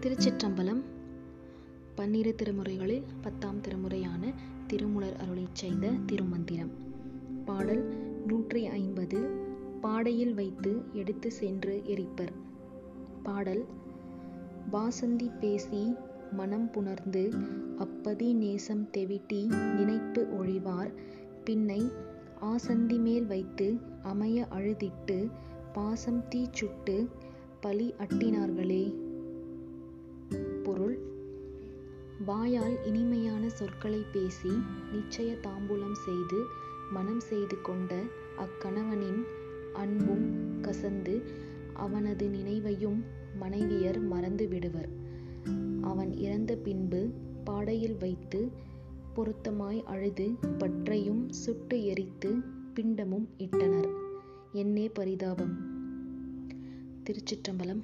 திருச்சிற்றம்பலம் பன்னிரு திருமுறைகளில் பத்தாம் திருமுறையான திருமுலர் அருளை செய்த திருமந்திரம். பாடல் நூற்றி ஐம்பது. பாடையில் வைத்து எடுத்து சென்று எரிப்பர். பாடல் வாசந்தி பேசி மனம் புணர்ந்து அப்பதி நேசம் தெவிட்டி நினைப்பு ஒழிவார். பின்னை ஆசந்தி மேல் வைத்து அமைய அழுதிட்டு பாசம் தீ சுட்டு பலி அட்டினார்களே வாயால் இனிமையான சொற்களை பேசி நிச்சய தாம்பூலம் செய்து மனம் செய்து கொண்ட அக்கணவனின் அன்பும் கசந்து அவனது நினைவையும் மனைவியர் மறந்து விடுவர். அவன் இறந்த பின்பு பாடையில் வைத்து பொருத்தமாய் அழுது பற்றையும் சுட்டு எரித்து பிண்டமும் இட்டனர். என்னே பரிதாபம். திருச்சிற்றம்பலம்.